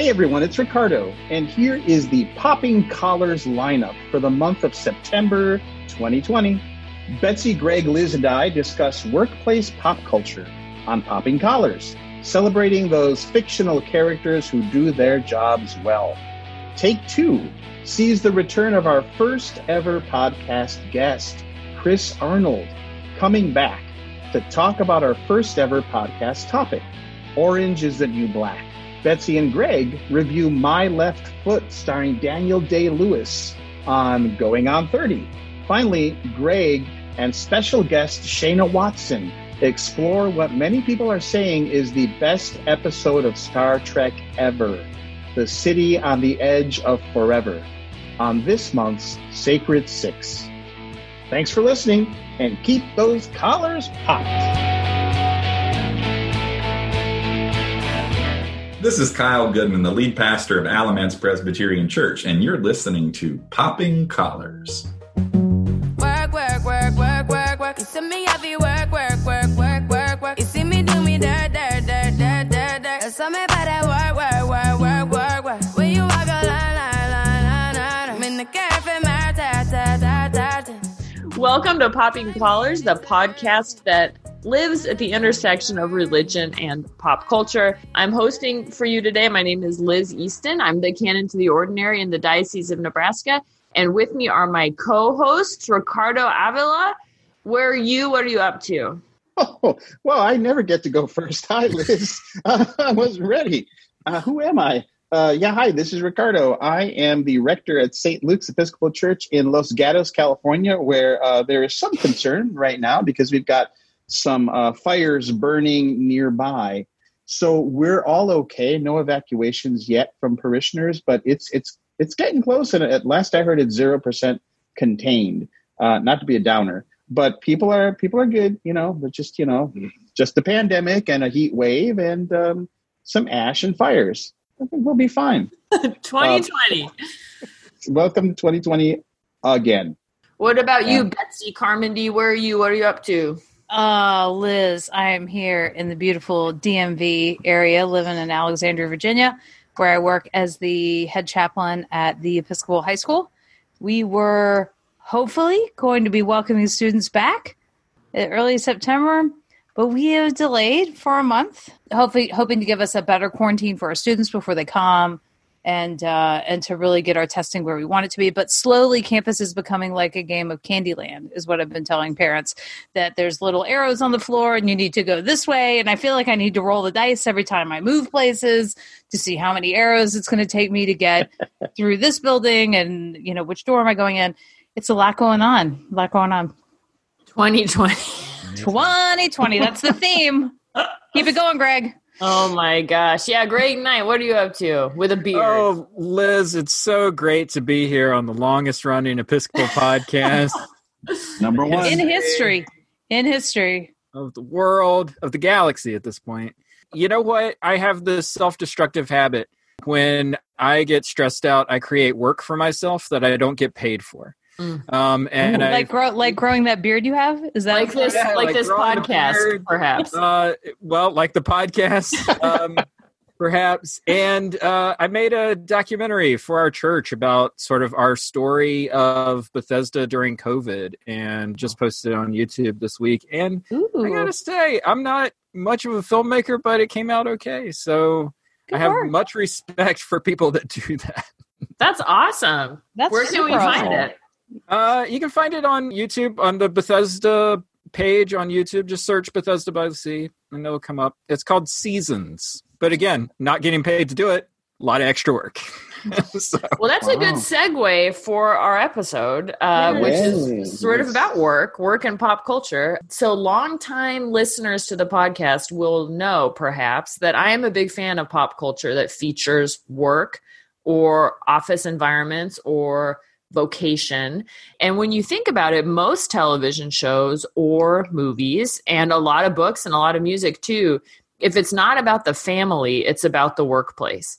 Hey everyone, it's Ricardo, and here is the Popping Collars lineup for the month of September 2020. Betsy, Greg, Liz, and I discuss workplace pop culture on Popping Collars, celebrating those fictional characters who do their jobs well. Take two sees the return of our first ever podcast guest, Chris Arnold, coming back to talk about our first ever podcast topic Orange is the New Black. Betsy and Greg review My Left Foot, starring Daniel Day Lewis on Going on 30. Finally, Greg and special guest Shayna Watson explore what many people are saying is the best episode of Star Trek ever The City on the Edge of Forever on this month's Sacred Six. Thanks for listening and keep those collars popped. This is Kyle Goodman, the lead pastor of Alamance Presbyterian Church, and you're listening to Popping Collars. Work, work, work, work, work, work. You see me heavy work, work, work, work, work, work. You see me do me dirt, dirt, dirt, dirt, dirt, dirt. There's something about that work, work, work, work, work, work. When you walk a line, line, line, line, line. I'm in the cafe, my ta, ta, ta, ta, ta. Welcome to Popping Collars, the podcast that lives at the intersection of religion and pop culture. I'm hosting for you today. My name is Liz Easton. I'm the canon to the ordinary in the Diocese of Nebraska. And with me are my co hosts, Ricardo Avila. Where are you? What are you up to? Oh, well, I never get to go first. Hi, Liz. Uh, I wasn't ready. Uh, who am I? Uh, yeah, hi, this is Ricardo. I am the rector at St. Luke's Episcopal Church in Los Gatos, California, where uh, there is some concern right now because we've got some uh, fires burning nearby. So we're all okay. No evacuations yet from parishioners, but it's it's it's getting close. And at last I heard, it's zero percent contained. Uh, not to be a downer, but people are people are good. You know, but just you know, just the pandemic and a heat wave and um, some ash and fires. I think we'll be fine. 2020. Welcome to 2020 again. what about you, yeah. Betsy Carmody? Where are you? What are you up to? Uh, Liz, I am here in the beautiful DMV area, living in Alexandria, Virginia, where I work as the head chaplain at the Episcopal High School. We were hopefully going to be welcoming students back in early September, but we have delayed for a month, hopefully hoping to give us a better quarantine for our students before they come and uh, and to really get our testing where we want it to be. But slowly, campus is becoming like a game of Candyland, is what I've been telling parents. That there's little arrows on the floor, and you need to go this way. And I feel like I need to roll the dice every time I move places to see how many arrows it's going to take me to get through this building, and you know which door am I going in. It's a lot going on. A lot going on. 2020. 2020. That's the theme. Keep it going, Greg. Oh my gosh. Yeah, great night. What are you up to with a beard? Oh, Liz, it's so great to be here on the longest running Episcopal podcast Number one. In history. In history. of the world, of the galaxy at this point. You know what? I have this self destructive habit. When I get stressed out, I create work for myself that I don't get paid for. Mm. Um, and I, like grow, like growing that beard you have? Is that like this, Yeah, like, like this podcast, beard. perhaps. uh, well, like the podcast, um, perhaps. And uh, I made a documentary for our church about sort of our story of Bethesda during COVID, and just posted it on YouTube this week. And I gotta say, I'm not much of a filmmaker, but it came out okay. So Good I have work. much respect for people that do that. That's awesome. that's Where can we super find it? Uh, you can find it on YouTube on the Bethesda page on YouTube. Just search Bethesda by the Sea, and it'll come up. It's called Seasons, but again, not getting paid to do it. A lot of extra work. so, Well, that's a good segue for our episode, uh, Yes. which is sort of about work, work and pop culture. So, longtime listeners to the podcast will know perhaps that I am a big fan of pop culture that features work or office environments or vocation. And when you think about it, most television shows or movies, and a lot of books and a lot of music too, if it's not about the family, it's about the workplace.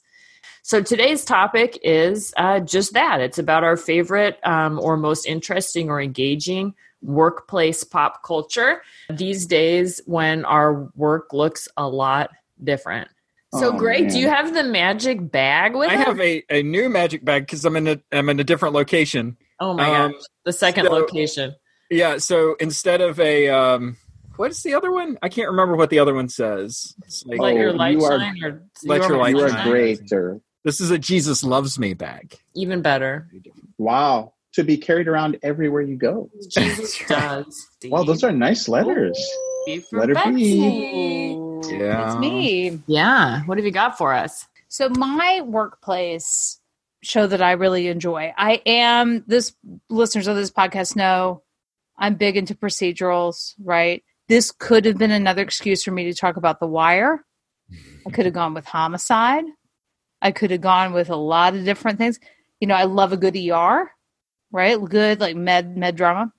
So today's topic is uh, just that. It's about our favorite um, or most interesting or engaging workplace pop culture these days when our work looks a lot different. So, Oh, Greg, do you have the magic bag with I us? have a, a new magic bag because I'm in a I'm in a different location. oh my um, gosh, the second so- location. Yeah, so instead of a um what's the other one? I can't remember what the other one says. It's like, Let your Oh, light you are- shine, or Let your light You are shine. great, or this is a Jesus loves me bag. Even better. wow, to be carried around everywhere you go. Jesus does. Wow, those are nice letters. Be for Letter Betsy. Yeah. It's me. Yeah. What have you got for us? So my workplace show that I really enjoy. I am this listeners of this podcast know I'm big into procedurals, right? This could have been another excuse for me to talk about The Wire. I could have gone with Homicide. I could have gone with a lot of different things. You know, I love a good ER, right? Good like med med drama.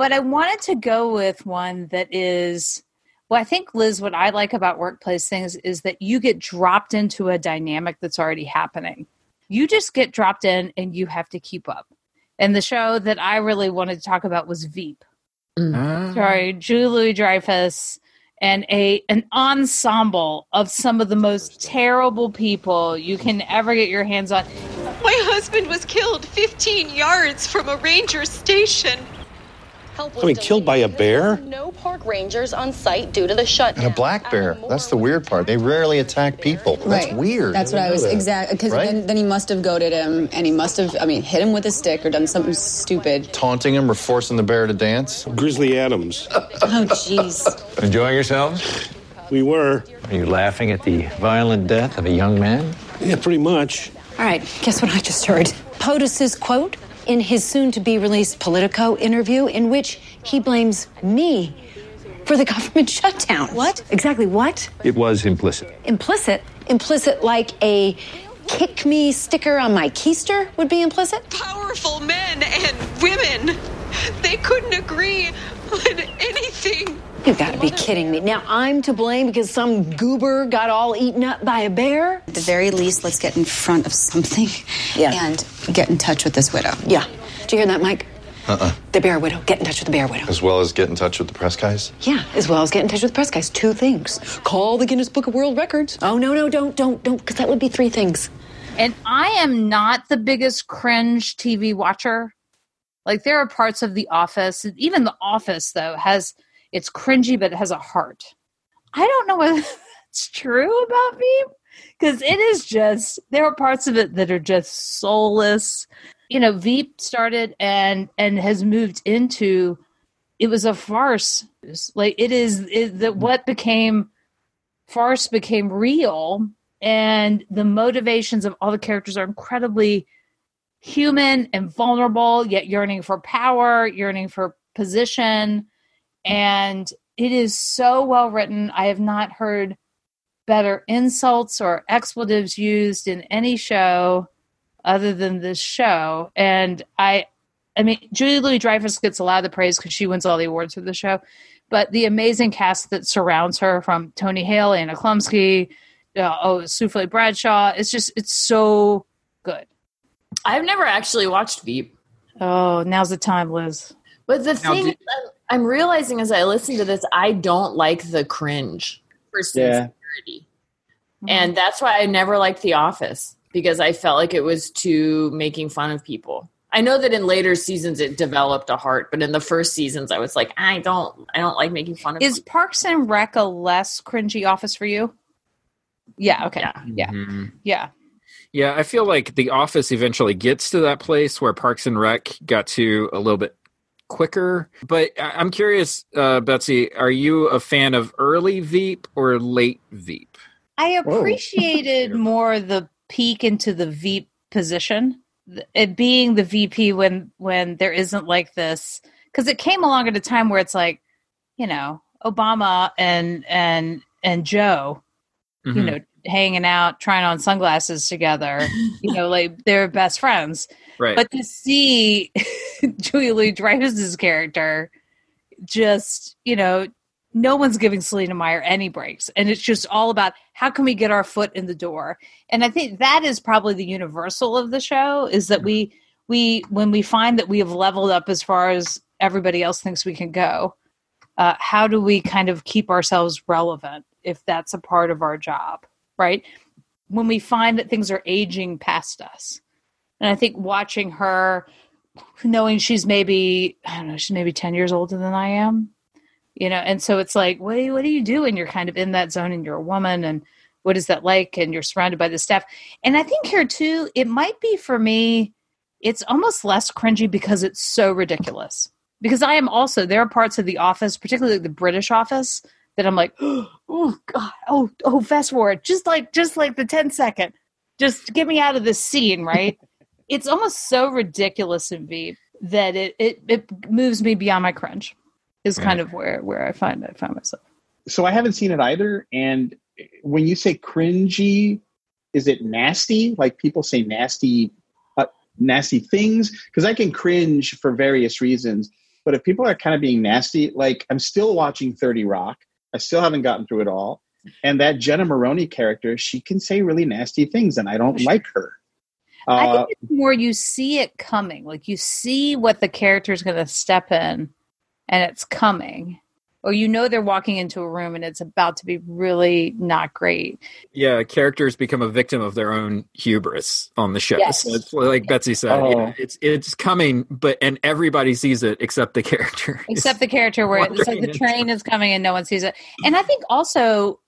But I wanted to go with one that is well, I think Liz, what I like about workplace things is that you get dropped into a dynamic that's already happening. You just get dropped in and you have to keep up. And the show that I really wanted to talk about was Veep. Ah. Sorry, Julia Louis Dreyfus and a an ensemble of some of the most terrible people you can ever get your hands on. My husband was killed 15 yards from a ranger station. I mean, killed by a bear? No park rangers on site due to the shutdown. And a black bear. That's the weird part. They rarely attack people. That's Right. weird. That's what I was exactly because Right? then, then he must have goaded him, and he must have, I mean, hit him with a stick or done something stupid. Taunting him or forcing the bear to dance. Grizzly Adams. Oh, jeez. Enjoying yourselves? We were. Are you laughing at the violent death of a young man? Yeah, pretty much. All right, guess what I just heard? POTUS's quote in his soon-to-be released Politico interview, in which he blames me for the government shutdown. What? Exactly what? It was implicit. Implicit? Implicit like a kick me sticker on my keister would be implicit? Powerful men and women. They couldn't agree on anything. You gotta be kidding me. Now I'm to blame because some goober got all eaten up by a bear? At the very least, let's get in front of something Yeah. and get in touch with this widow. Yeah. Do you hear that, Mike? Uh-uh. The bear widow. Get in touch with the bear widow. As well as get in touch with the press guys. Yeah, as well as get in touch with the press guys. Two things. Call the Guinness Book of World Records. Oh, no, no, don't, don't, don't, because that would be three things. And I am not the biggest cringe TV watcher. Like there are parts of The Office, even The Office though has it's cringy, but it has a heart. I don't know whether that's true about Veep because it is just there are parts of it that are just soulless. You know, Veep started and and has moved into it was a farce. Like it is it, that mm-hmm. what became farce became real and the motivations of all the characters are incredibly human and vulnerable yet yearning for power yearning for position. And it is so well written. I have not heard better insults or expletives used in any show other than this show. And i i mean julia louis dreyfus gets a lot of the praise because she wins all the awards for the show. But the amazing cast that surrounds her from tony hale anna chlumsky uh, oh sufe bradshaw it's just it's so I've never actually watched Veep. oh now's the time liz But the Now, thing do- I'm, I'm realizing as I listen to this, I don't like the cringe for Yeah. sincerity. And that's why I never liked The Office because I felt like it was too making fun of people. I know that in later seasons it developed a heart, but in the first seasons I was like, I don't I don't like making fun of is people. parks and rec a less cringy office for you yeah okay Yeah. yeah Mhm. yeah Yeah, I feel like The Office eventually gets to that place where Parks and Rec got to a little bit quicker. But I- I'm curious, uh, Betsy, are you a fan of early Veep or late Veep? I appreciated more the peek into the Veep position, it being the VP when when there isn't like this because it came along at a time where it's like, you know, Obama and and and Joe, you Mhm. know, hanging out, trying on sunglasses together, you know, like they're best friends. right. But to see Julia Louis Dreyfus's character, just you know, no one's giving Selina Meyer any breaks, and it's just all about how can we get our foot in the door. And I think that is probably the universal of the show is that we we when we find that we have leveled up as far as everybody else thinks we can go, uh, how do we kind of keep ourselves relevant if that's a part of our job? Right? When we find that things are aging past us. And I think watching her, knowing she's maybe, I don't know, she's maybe 10 years older than I am, you know, and so it's like, what do you, what do you do? And you're kind of in that zone and you're a woman and what is that like? And you're surrounded by the staff. And I think here too, it might be for me, it's almost less cringy because it's so ridiculous. Because I am also, there are parts of the office, particularly the British office, that I'm like, oh God, oh, oh, fast forward. Just like just like the 10 second. Just get me out of this scene, right? it's almost so ridiculous in Veep that it, it it moves me beyond my cringe. Is Yeah. kind of where where I find I find myself. So I haven't seen it either. And when you say cringy, is it nasty? Like people say nasty, uh, nasty things? Because I can cringe for various reasons. But if people are kind of being nasty, like I'm still watching 30 Rock. I still haven't gotten through it all. And that Jenna Maroney character, she can say really nasty things, and I don't like her. I Uh, think it's more you see it coming. Like you see what the character's going to step in, and it's coming, or you know they're walking into a room and it's about to be really not great. Yeah, characters become a victim of their own hubris on the show. Yes. So it's like Betsy said, Oh. yeah, it's it's coming, but and everybody sees it except the character. except the character where it's like the train is coming and no one sees it. And I think also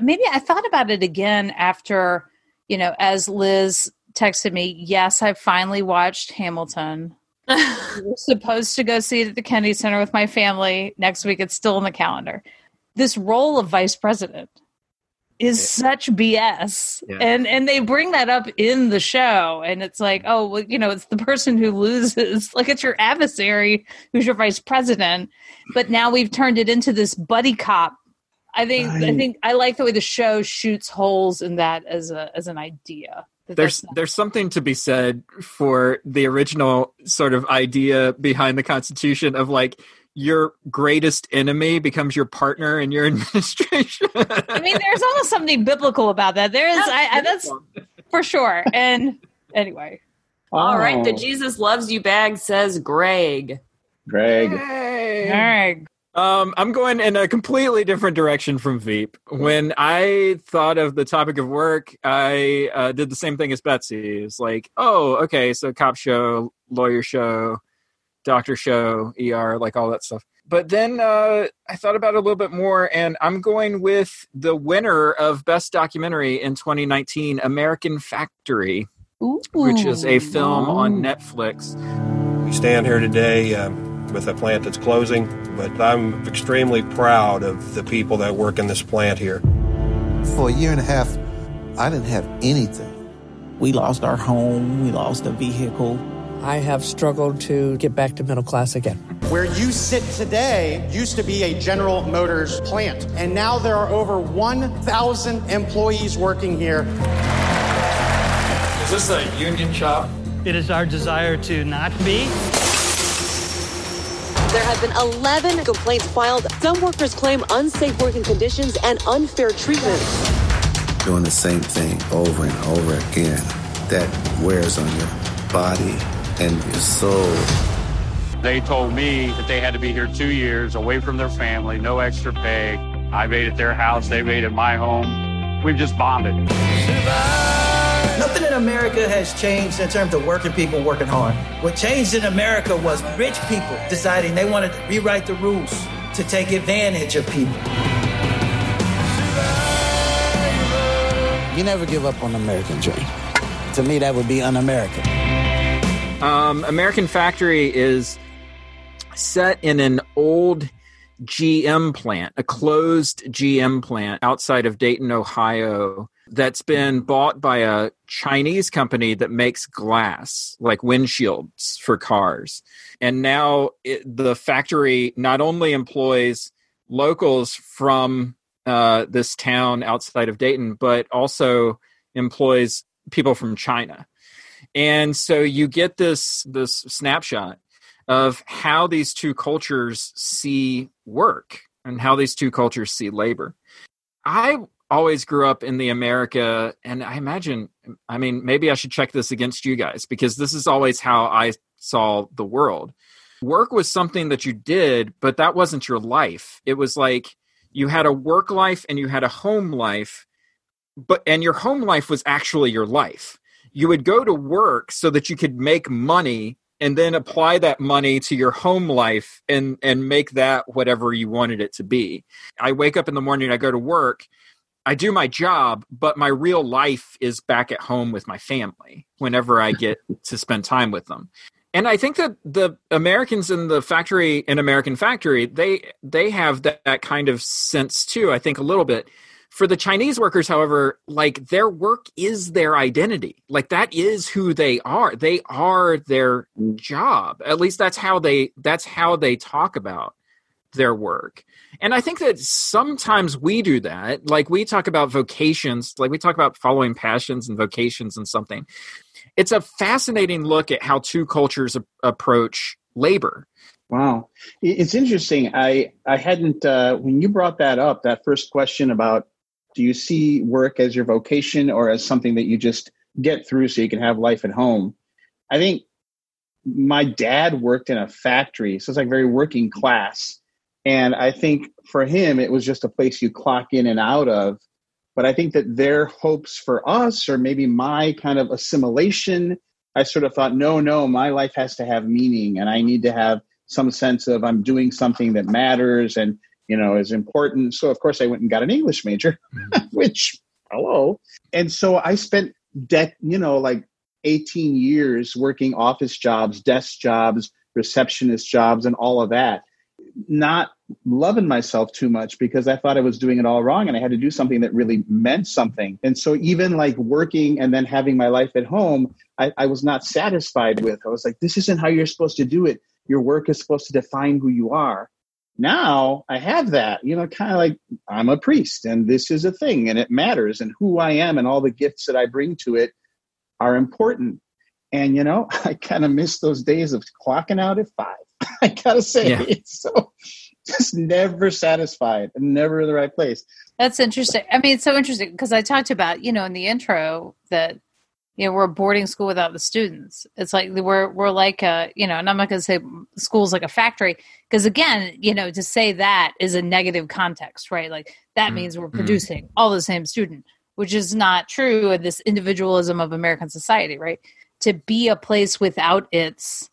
maybe I thought about it again after, you know, as Liz texted me, yes, I finally watched Hamilton. We were supposed to go see it at the Kennedy Center with my family. Next week it's still in the calendar. This role of vice president is such BS. Yeah. And and they bring that up in the show and it's like, oh, well, you know, it's the person who loses. Like it's your adversary who's your vice president. But now we've turned it into this buddy cop. I think I think I like the way the show shoots holes in that as a as an idea. That There's that's- there's something to be said for the original sort of idea behind the Constitution of like your greatest enemy becomes your partner in your administration. I mean, there's almost something biblical about that. There is, I, I, that's for sure. And anyway, All right, the Oh. Jesus loves you bag says Greg. Greg. all right. Um, I'm going in a completely different direction from Veep. When I thought of the topic of work, I uh, did the same thing as Betsy. It's like, oh, okay, so cop show, lawyer show, doctor show, ER, like all that stuff. But then uh, I thought about it a little bit more, and I'm going with the winner of Best Documentary in 2019, American Factory, which is a film on Netflix. We stand here today um, with a plant that's closing, but I'm extremely proud of the people that work in this plant here. For a year and a half, I didn't have anything. We lost our home, we lost a vehicle. I have struggled to get back to middle class again. Where you sit today used to be a General Motors plant, and now there are over 1,000 employees working here. Is this a union shop? It is our desire to not be. There have been 11 complaints filed. Some workers claim unsafe working conditions and unfair treatment. Doing the same thing over and over again. That wears on your body and your soul. They told me that they had to be here two years away from their family, no extra pay. I made it their house, they made it my home. We've just bonded. Nothing in America has changed in terms of working people working hard. What changed in America was rich people deciding they wanted to rewrite the rules to take advantage of people. You never give up on the American dream. To me, that would be un American. Um, American Factory is set in an old GM plant, a closed GM plant outside of Dayton, Ohio, that's been bought by a Chinese company that makes glass, like windshields for cars. And now it, the factory not only employs locals from uh, this town outside of Dayton, but also employs people from China and so you get this this snapshot of how these two cultures see work and how these two cultures see labor i always grew up in the america and i imagine i mean maybe i should check this against you guys because this is always how i saw the world work was something that you did but that wasn't your life it was like you had a work life and you had a home life but and your home life was actually your life. You would go to work so that you could make money and then apply that money to your home life and and make that whatever you wanted it to be. I wake up in the morning, I go to work, I do my job, but my real life is back at home with my family whenever I get to spend time with them. And I think that the Americans in the factory in American Factory, they they have that, that kind of sense too, I think a little bit. For the Chinese workers, however, like their work is their identity. Like that is who they are. They are their mm. job. At least that's how they that's how they talk about their work. And I think that sometimes we do that. Like we talk about vocations, like we talk about following passions and vocations and something. It's a fascinating look at how two cultures a- approach labor. Wow, it's interesting. I I hadn't uh, when you brought that up. That first question about do you see work as your vocation or as something that you just get through so you can have life at home? I think my dad worked in a factory, so it's like very working class. And I think for him, it was just a place you clock in and out of. But I think that their hopes for us, or maybe my kind of assimilation, I sort of thought, no, no, my life has to have meaning and I need to have some sense of I'm doing something that matters and you know is important. So of course I went and got an English major, mm-hmm. which hello. And so I spent dec you know like 18 years working office jobs, desk jobs, receptionist jobs, and all of that. Not loving myself too much because I thought I was doing it all wrong and I had to do something that really meant something. And so even like working and then having my life at home, I, I was not satisfied with. I was like, this isn't how you're supposed to do it. Your work is supposed to define who you are. Now I have that, you know, kind of like I'm a priest and this is a thing and it matters and who I am and all the gifts that I bring to it are important. And, you know, I kind of miss those days of clocking out at five. I gotta say, Yeah. it's so just never satisfied and never in the right place. That's interesting. I mean, it's so interesting because I talked about, you know, in the intro that, you know, we're a boarding school without the students. It's like we're we're like a, you know, and I'm not going to say school's like a factory because again, you know, to say that is a negative context, right? Like that mm, means we're mm. producing all the same student, which is not true in this individualism of American society, right? To be a place without its,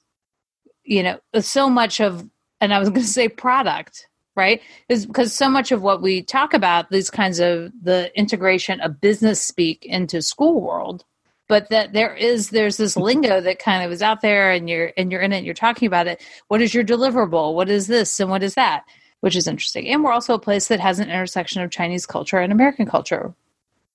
you know, so much of, and I was going to say product, right? Is because so much of what we talk about, these kinds of the integration of business speak into school world, but that there is there's this lingo that kind of is out there, and you're and you're in it, and you're talking about it. What is your deliverable? What is this and what is that? Which is interesting. And we're also a place that has an intersection of Chinese culture and American culture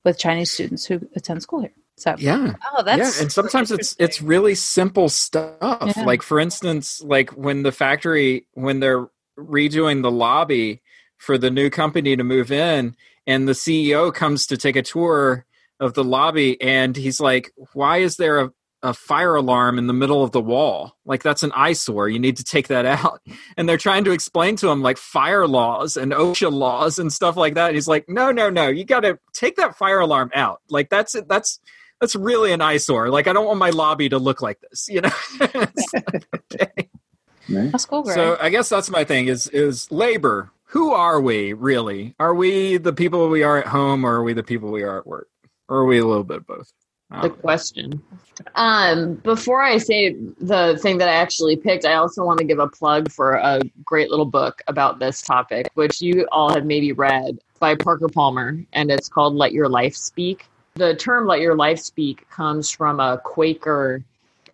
with Chinese students who attend school here. So Yeah. oh, that's yeah, and sometimes it's it's really simple stuff. Yeah. Like for instance, like when the factory when they're redoing the lobby for the new company to move in, and the CEO comes to take a tour of the lobby, and he's like, "Why is there a a fire alarm in the middle of the wall. Like that's an eyesore. You need to take that out. And they're trying to explain to him like fire laws and OSHA laws and stuff like that. And he's like, no, no, no. You got to take that fire alarm out. Like that's it. that's that's really an eyesore. Like I don't want my lobby to look like this. You know. It's like, okay. That's cool, Greg. So I guess that's my thing is is labor. Who are we really? Are we the people we are at home, or are we the people we are at work, or are we a little bit of both? The know. question. Um, before I say the thing that I actually picked, I also want to give a plug for a great little book about this topic, which you all have maybe read by Parker Palmer, and it's called Let Your Life Speak. The term Let Your Life Speak comes from a Quaker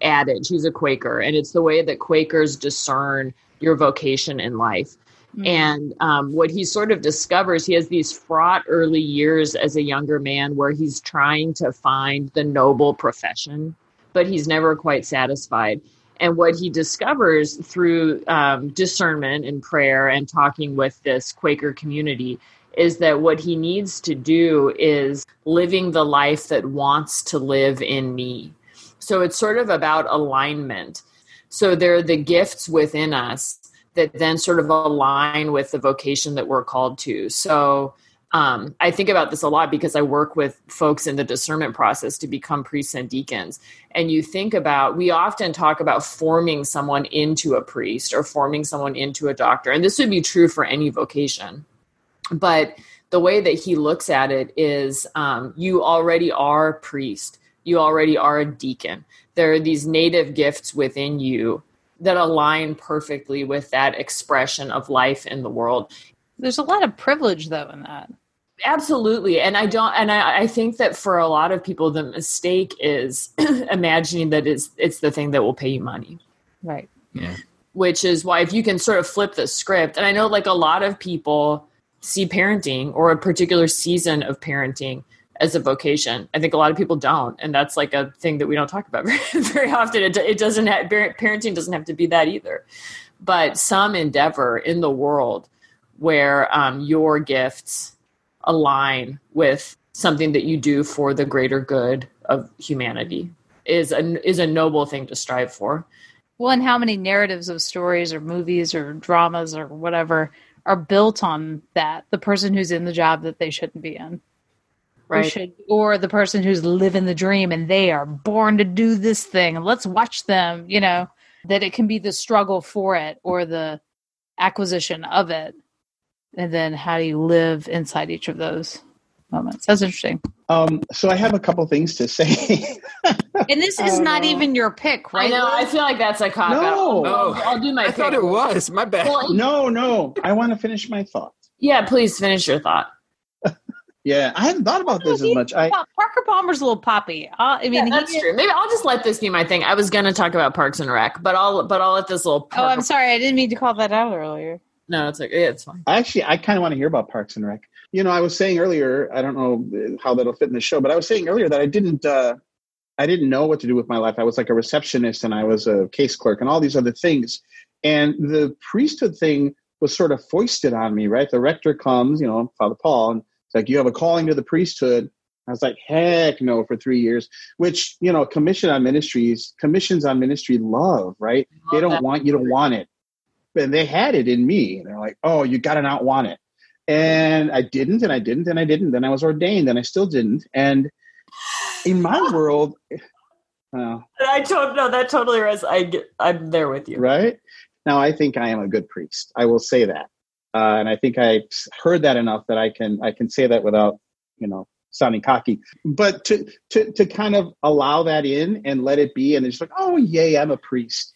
adage. He's a Quaker, and it's the way that Quakers discern your vocation in life. And um, what he sort of discovers, he has these fraught early years as a younger man where he's trying to find the noble profession, but he's never quite satisfied. And what he discovers through um, discernment and prayer and talking with this Quaker community is that what he needs to do is living the life that wants to live in me. So it's sort of about alignment. So there are the gifts within us that then sort of align with the vocation that we're called to. So um, I think about this a lot because I work with folks in the discernment process to become priests and deacons. And you think about, we often talk about forming someone into a priest or forming someone into a doctor. And this would be true for any vocation. But the way that he looks at it is um, you already are a priest, you already are a deacon. There are these native gifts within you that align perfectly with that expression of life in the world. There's a lot of privilege though in that. Absolutely. And I don't and I, I think that for a lot of people the mistake is imagining that it's it's the thing that will pay you money. Right. Yeah. Which is why if you can sort of flip the script, and I know like a lot of people see parenting or a particular season of parenting as a vocation. I think a lot of people don't, and that's like a thing that we don't talk about very, often. It, it doesn't have, parenting doesn't have to be that either, but some endeavor in the world where um, your gifts align with something that you do for the greater good of humanity is a is a noble thing to strive for. Well, and how many narratives of stories or movies or dramas or whatever are built on that? The person who's in the job that they shouldn't be in. Or, Right. should, or the person who's living the dream and they are born to do this thing and let's watch them, you know, that it can be the struggle for it or the acquisition of it. And then how do you live inside each of those moments? That's interesting. Um, so I have a couple things to say. And this is not even your pick, right? I know. I feel like that's a cop out. No. I'll, I'll, I'll do my. I thought it was. My bad. Well, no, no. I want to finish my thought. yeah, please finish your thought. Yeah, I hadn't thought about this as much. I Parker Palmer's a little poppy. Uh, I mean, Yeah, that's he- true. Maybe I'll just let this be my thing. I was going to talk about Parks and Rec, but I'll but I'll let this little. Oh, I'm sorry. I didn't mean to call that out earlier. No, it's like yeah, it's fine. I actually, I kind of want to hear about Parks and Rec. You know, I was saying earlier, I don't know how that'll fit in the show, but I was saying earlier that I didn't, uh, I didn't know what to do with my life. I was like a receptionist and I was a case clerk and all these other things. And the priesthood thing was sort of foisted on me, right? The rector comes, you know, Father Paul, and it's like, you have a calling to the priesthood. I was like, heck no, for three years, which, you know, commission on ministries, commissions on ministry love, right? They don't want you to want it. And they had it in me. They're like, oh, you got to not want it. And I didn't, and I didn't, and I didn't. Then I was ordained, and I still didn't. And in my world, uh, I don't know. That totally res. I get, I'm there with you. right now, I think I am a good priest. I will say that, uh, and I think I heard that enough that I can I can say that without you know sounding cocky. But to to to kind of allow that in and let it be, and it's like, oh yay, I'm a priest.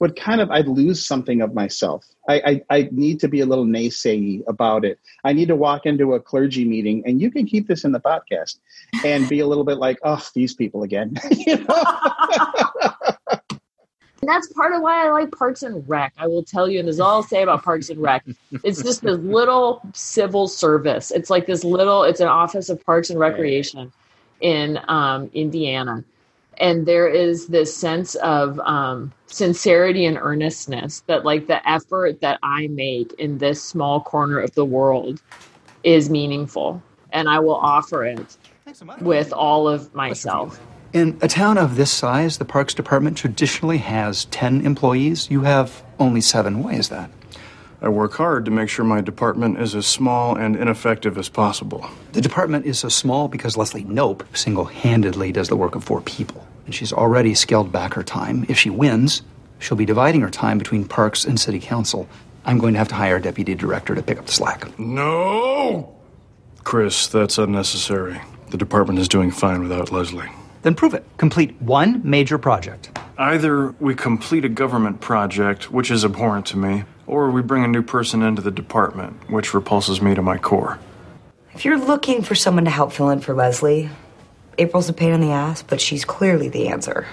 Would kind of I'd lose something of myself. I, I I need to be a little naysay about it. I need to walk into a clergy meeting, and you can keep this in the podcast, and be a little bit like, oh, these people again. you know? And that's part of why I like Parks and Rec. I will tell you, and this is all I'll say about Parks and Rec. It's just this little civil service. It's like this little. It's an office of Parks and Recreation in um, Indiana, and there is this sense of um, sincerity and earnestness that, like, the effort that I make in this small corner of the world is meaningful, and I will offer it with all of myself. In a town of this size, the Parks Department traditionally has 10 employees. You have only seven. Why is that? I work hard to make sure my department is as small and ineffective as possible. The department is so small because Leslie Knope single handedly does the work of four people. And she's already scaled back her time. If she wins, she'll be dividing her time between Parks and City Council. I'm going to have to hire a deputy director to pick up the slack. No! Chris, that's unnecessary. The department is doing fine without Leslie. Then prove it. Complete one major project. Either we complete a government project, which is abhorrent to me, or we bring a new person into the department, which repulses me to my core. If you're looking for someone to help fill in for Leslie, April's a pain in the ass, but she's clearly the answer.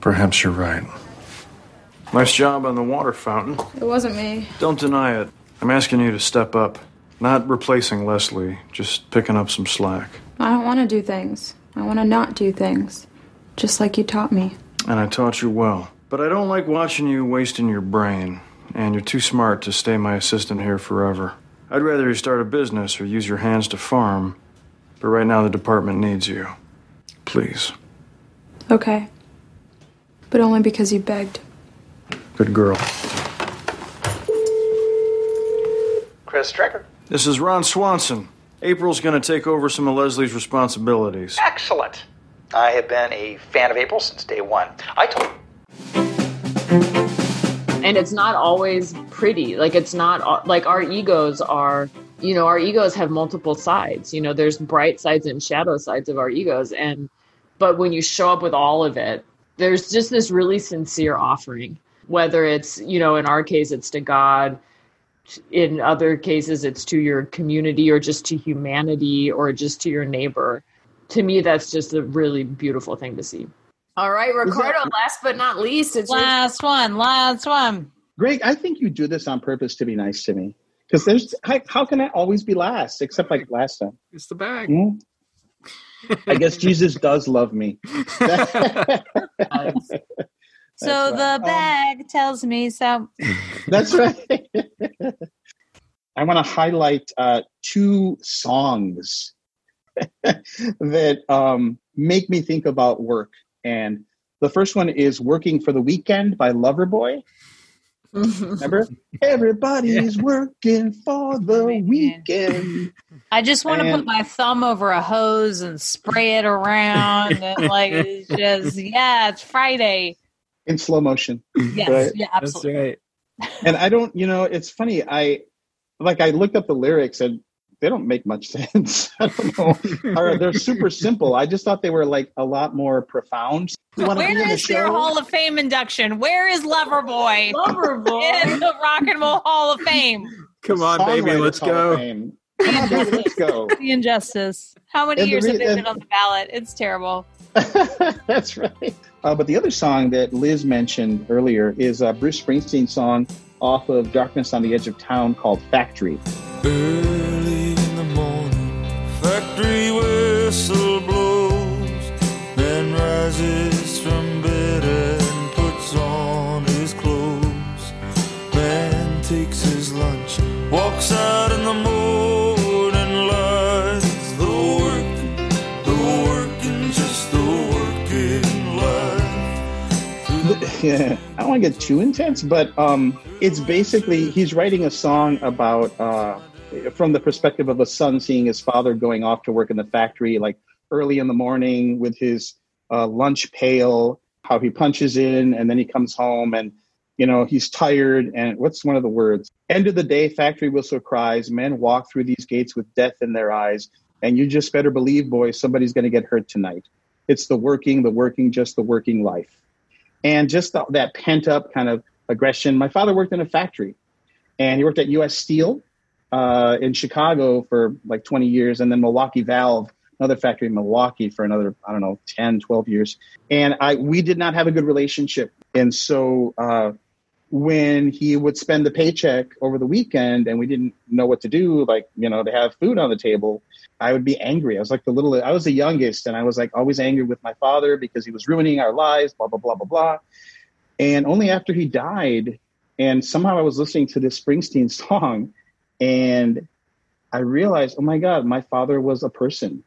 Perhaps you're right. Nice job on the water fountain. It wasn't me. Don't deny it. I'm asking you to step up. Not replacing Leslie, just picking up some slack. I don't want to do things. I want to not do things. Just like you taught me. And I taught you well. But I don't like watching you wasting your brain, and you're too smart to stay my assistant here forever. I'd rather you start a business or use your hands to farm, but right now the department needs you. Please. Okay. But only because you begged. Good girl. Chris Traeger. This is Ron Swanson. April's gonna take over some of Leslie's responsibilities. Excellent. I have been a fan of April since day one. I told and it's not always pretty like it's not like our egos are you know, our egos have multiple sides. You know, there's bright sides and shadow sides of our egos. And, but when you show up with all of it, there's just this really sincere offering, whether it's, you know, in our case, it's to God. In other cases, it's to your community or just to humanity or just to your neighbor. To me, that's just a really beautiful thing to see. All right, Ricardo, last but not least, it's last one, last one. Greg, I think you do this on purpose to be nice to me. Because there's how, how, can I always be last except like last time? It's the bag. Mm? I guess Jesus does love me. so the bag um, tells me so. That's right. I want to highlight uh, two songs that um, make me think about work. And the first one is Working for the Weekend by Loverboy. Remember? Everybody's yeah. working for the weekend. I just want and, to put my thumb over a hose and spray it around. and like, it's just, yeah, it's Friday. In slow motion. Yes. Right? Yeah, absolutely. Right. And I don't, you know, it's funny. I, like, I looked up the lyrics and they don't make much sense. I don't know. or they're super simple. I just thought they were like a lot more profound. Where is their Hall of Fame induction? Where is Loverboy? Loverboy in the Rock and Roll Hall of Fame. Come on, baby, let's go. Come on, baby, let's go. The injustice. How many and years re- have they been on the ballot? It's terrible. That's right. Uh, but the other song that Liz mentioned earlier is a Bruce Springsteen song off of Darkness on the Edge of Town called Factory. Early Yeah, I don't want to get too intense, but um, it's basically he's writing a song about. Uh, from the perspective of a son seeing his father going off to work in the factory, like early in the morning with his uh, lunch pail, how he punches in and then he comes home and, you know, he's tired. And what's one of the words? End of the day, factory whistle cries. Men walk through these gates with death in their eyes. And you just better believe, boys, somebody's going to get hurt tonight. It's the working, the working, just the working life. And just the, that pent up kind of aggression. My father worked in a factory and he worked at US Steel uh, in Chicago for like 20 years, and then Milwaukee Valve, another factory in Milwaukee for another, I don't know, 10, 12 years. And I, we did not have a good relationship. And so uh, when he would spend the paycheck over the weekend and we didn't know what to do, like, you know, to have food on the table, I would be angry. I was like the little, I was the youngest, and I was like always angry with my father because he was ruining our lives, blah, blah, blah, blah, blah. And only after he died, and somehow I was listening to this Springsteen song, and I realized, oh my God, my father was a person.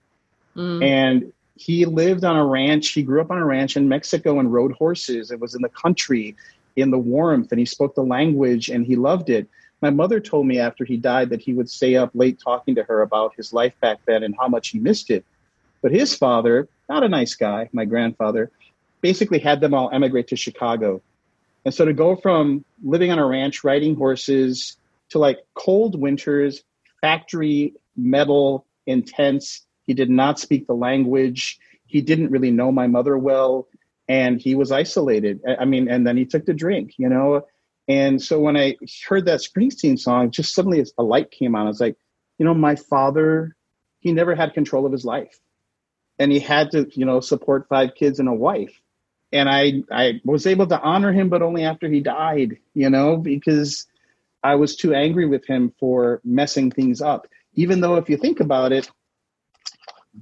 Mm. And he lived on a ranch. He grew up on a ranch in Mexico and rode horses. It was in the country, in the warmth, and he spoke the language and he loved it. My mother told me after he died that he would stay up late talking to her about his life back then and how much he missed it. But his father, not a nice guy, my grandfather, basically had them all emigrate to Chicago. And so to go from living on a ranch, riding horses, to like cold winters, factory metal, intense. He did not speak the language. He didn't really know my mother well, and he was isolated. I mean, and then he took to drink, you know. And so when I heard that Springsteen song, just suddenly a light came on. I was like, you know, my father, he never had control of his life, and he had to, you know, support five kids and a wife. And I, I was able to honor him, but only after he died, you know, because I was too angry with him for messing things up. Even though, if you think about it,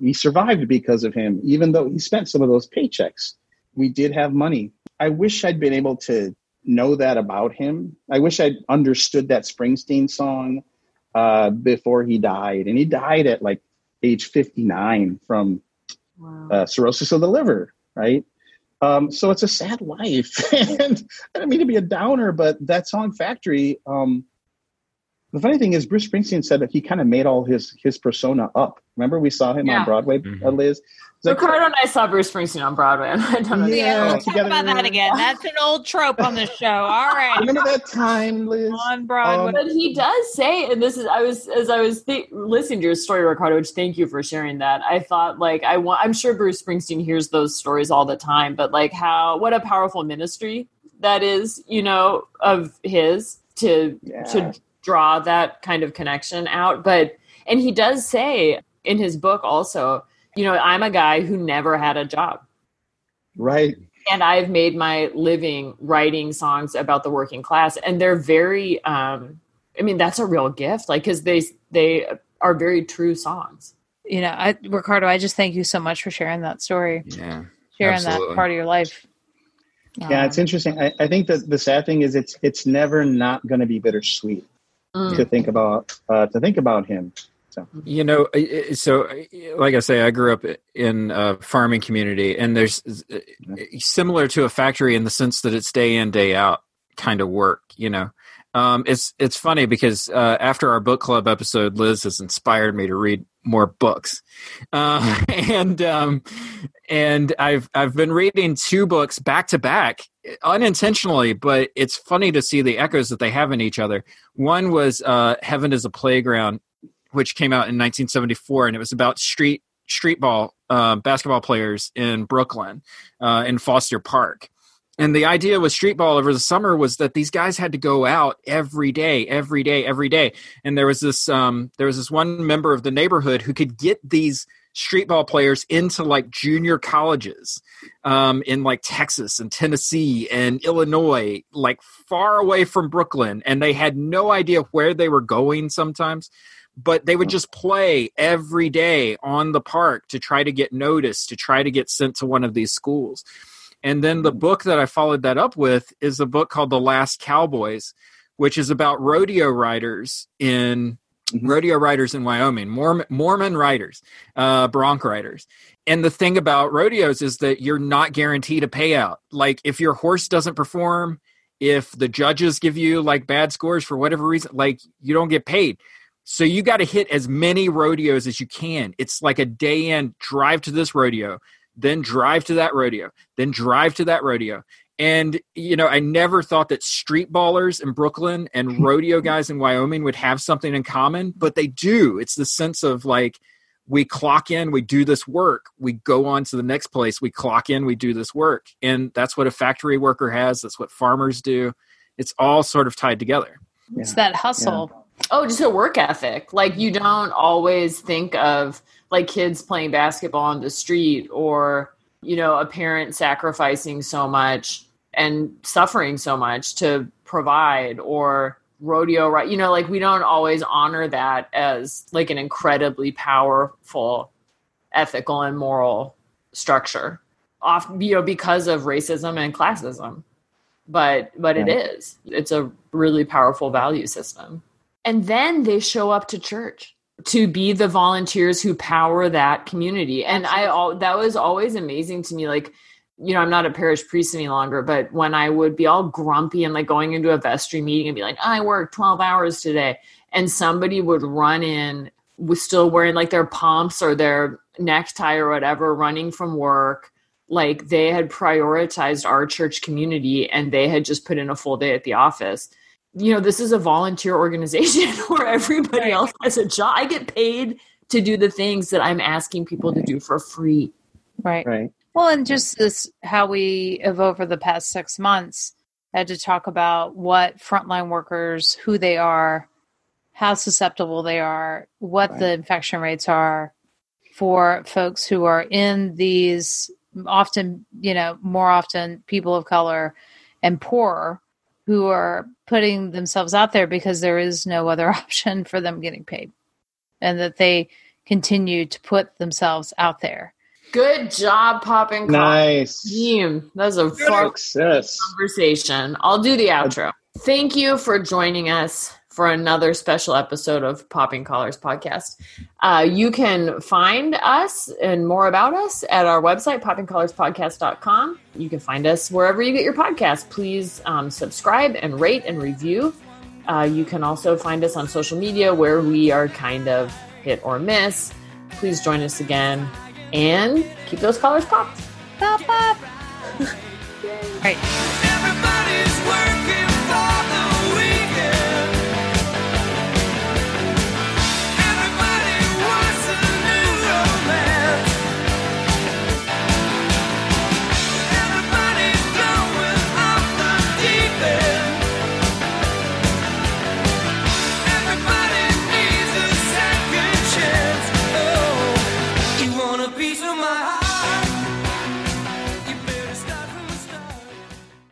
we survived because of him, even though he spent some of those paychecks. We did have money. I wish I'd been able to know that about him. I wish I'd understood that Springsteen song uh, before he died. And he died at like age 59 from wow. uh, cirrhosis of the liver, right? Um, so it's a sad life. and I don't mean to be a downer, but that song Factory, um, The funny thing is, Bruce Springsteen said that he kind of made all his his persona up. Remember, we saw him Yeah. on Broadway, Mm-hmm. uh, Liz. Like, Ricardo and I saw Bruce Springsteen on Broadway, I don't know. Yeah, We'll talk together. about that again. That's an old trope on the show. All right. Remember that time, Liz? On Broadway. But he does say, and this is I was as I was th- listening to your story, Ricardo. Which thank you for sharing that. I thought like I want. I'm sure Bruce Springsteen hears those stories all the time, but like how what a powerful ministry that is, you know, of his to to draw that kind of connection out. But and he does say in his book also, you know, I'm a guy who never had a job Right. and I've made my living writing songs about the working class, and they're very. Um, I mean, that's a real gift, like because they they are very true songs. You know, I, Ricardo, I just thank you so much for sharing that story, Yeah. sharing absolutely. that part of your life. Yeah, it's interesting. I, I think that the sad thing is it's it's never not going to be bittersweet Mm. to think about uh, to think about him. So You know, I- I- so like I say, I grew up in a farming community, and there's uh, similar to a factory in the sense that it's day in day out kind of work. You know, um, it's it's funny because uh, after our book club episode, Liz has inspired me to read more books, uh, and um, and I've I've been reading two books back to back unintentionally, but it's funny to see the echoes that they have in each other. One was uh, Heaven is a Playground, which came out in 1974, and it was about street street ball uh, basketball players in Brooklyn, uh, in Foster Park. And the idea with street ball over the summer was that these guys had to go out every day, every day, every day. And there was this um, there was this one member of the neighborhood who could get these street ball players into like junior colleges um, in like Texas and Tennessee and Illinois, like far away from Brooklyn, and they had no idea where they were going sometimes. But they would just play every day on the park to try to get noticed, to try to get sent to one of these schools. And then the book that I followed that up with is a book called The Last Cowboys, which is about rodeo riders in rodeo riders in Wyoming, Mormon, Mormon riders, uh, bronc riders. And the thing about rodeos is that you're not guaranteed a payout. Like if your horse doesn't perform, if the judges give you like bad scores for whatever reason, like you don't get paid. So you got to hit as many rodeos as you can. It's like a day in, drive to this rodeo, then drive to that rodeo, then drive to that rodeo. And you know, I never thought that street ballers in Brooklyn and rodeo guys in Wyoming would have something in common, but they do. It's the sense of like we clock in, we do this work, we go on to the next place, we clock in, we do this work. And that's what a factory worker has, that's what farmers do. It's all sort of tied together. It's that hustle. Oh, just a work ethic. Like you don't always think of like kids playing basketball on the street or, you know, a parent sacrificing so much and suffering so much to provide or rodeo right you know like we don't always honor that as like an incredibly powerful ethical and moral structure. Off you know because of racism and classism. But but it is. It's a really powerful value system. And then they show up to church to be the volunteers who power that community. And i all that was always amazing to me like you know i'm not a parish priest any longer but when i would be all grumpy and like going into a vestry meeting and be like i worked 12 hours today and somebody would run in with still wearing like their pumps or their necktie or whatever running from work like they had prioritized our church community and they had just put in a full day at the office you know this is a volunteer organization where everybody else has a job i get paid to do the things that i'm asking people to do for free Right. Right. Well, and just this how we have over the past six months had to talk about what frontline workers, who they are, how susceptible they are, what the infection rates are for folks who are in these often, you know, more often people of color and poorer who are putting themselves out there because there is no other option for them getting paid and that they continue to put themselves out there. Good job popping Nice. team. That was a fun Success. conversation. I'll do the outro. Thank you for joining us for another special episode of popping collars podcast. Uh, you can find us and more about us at our website poppingcollarspodcast.com you can find us wherever you get your podcast please um, subscribe and rate and review. Uh, you can also find us on social media where we are kind of hit or miss. Please join us again and keep those collars popped. Pop, pop. right.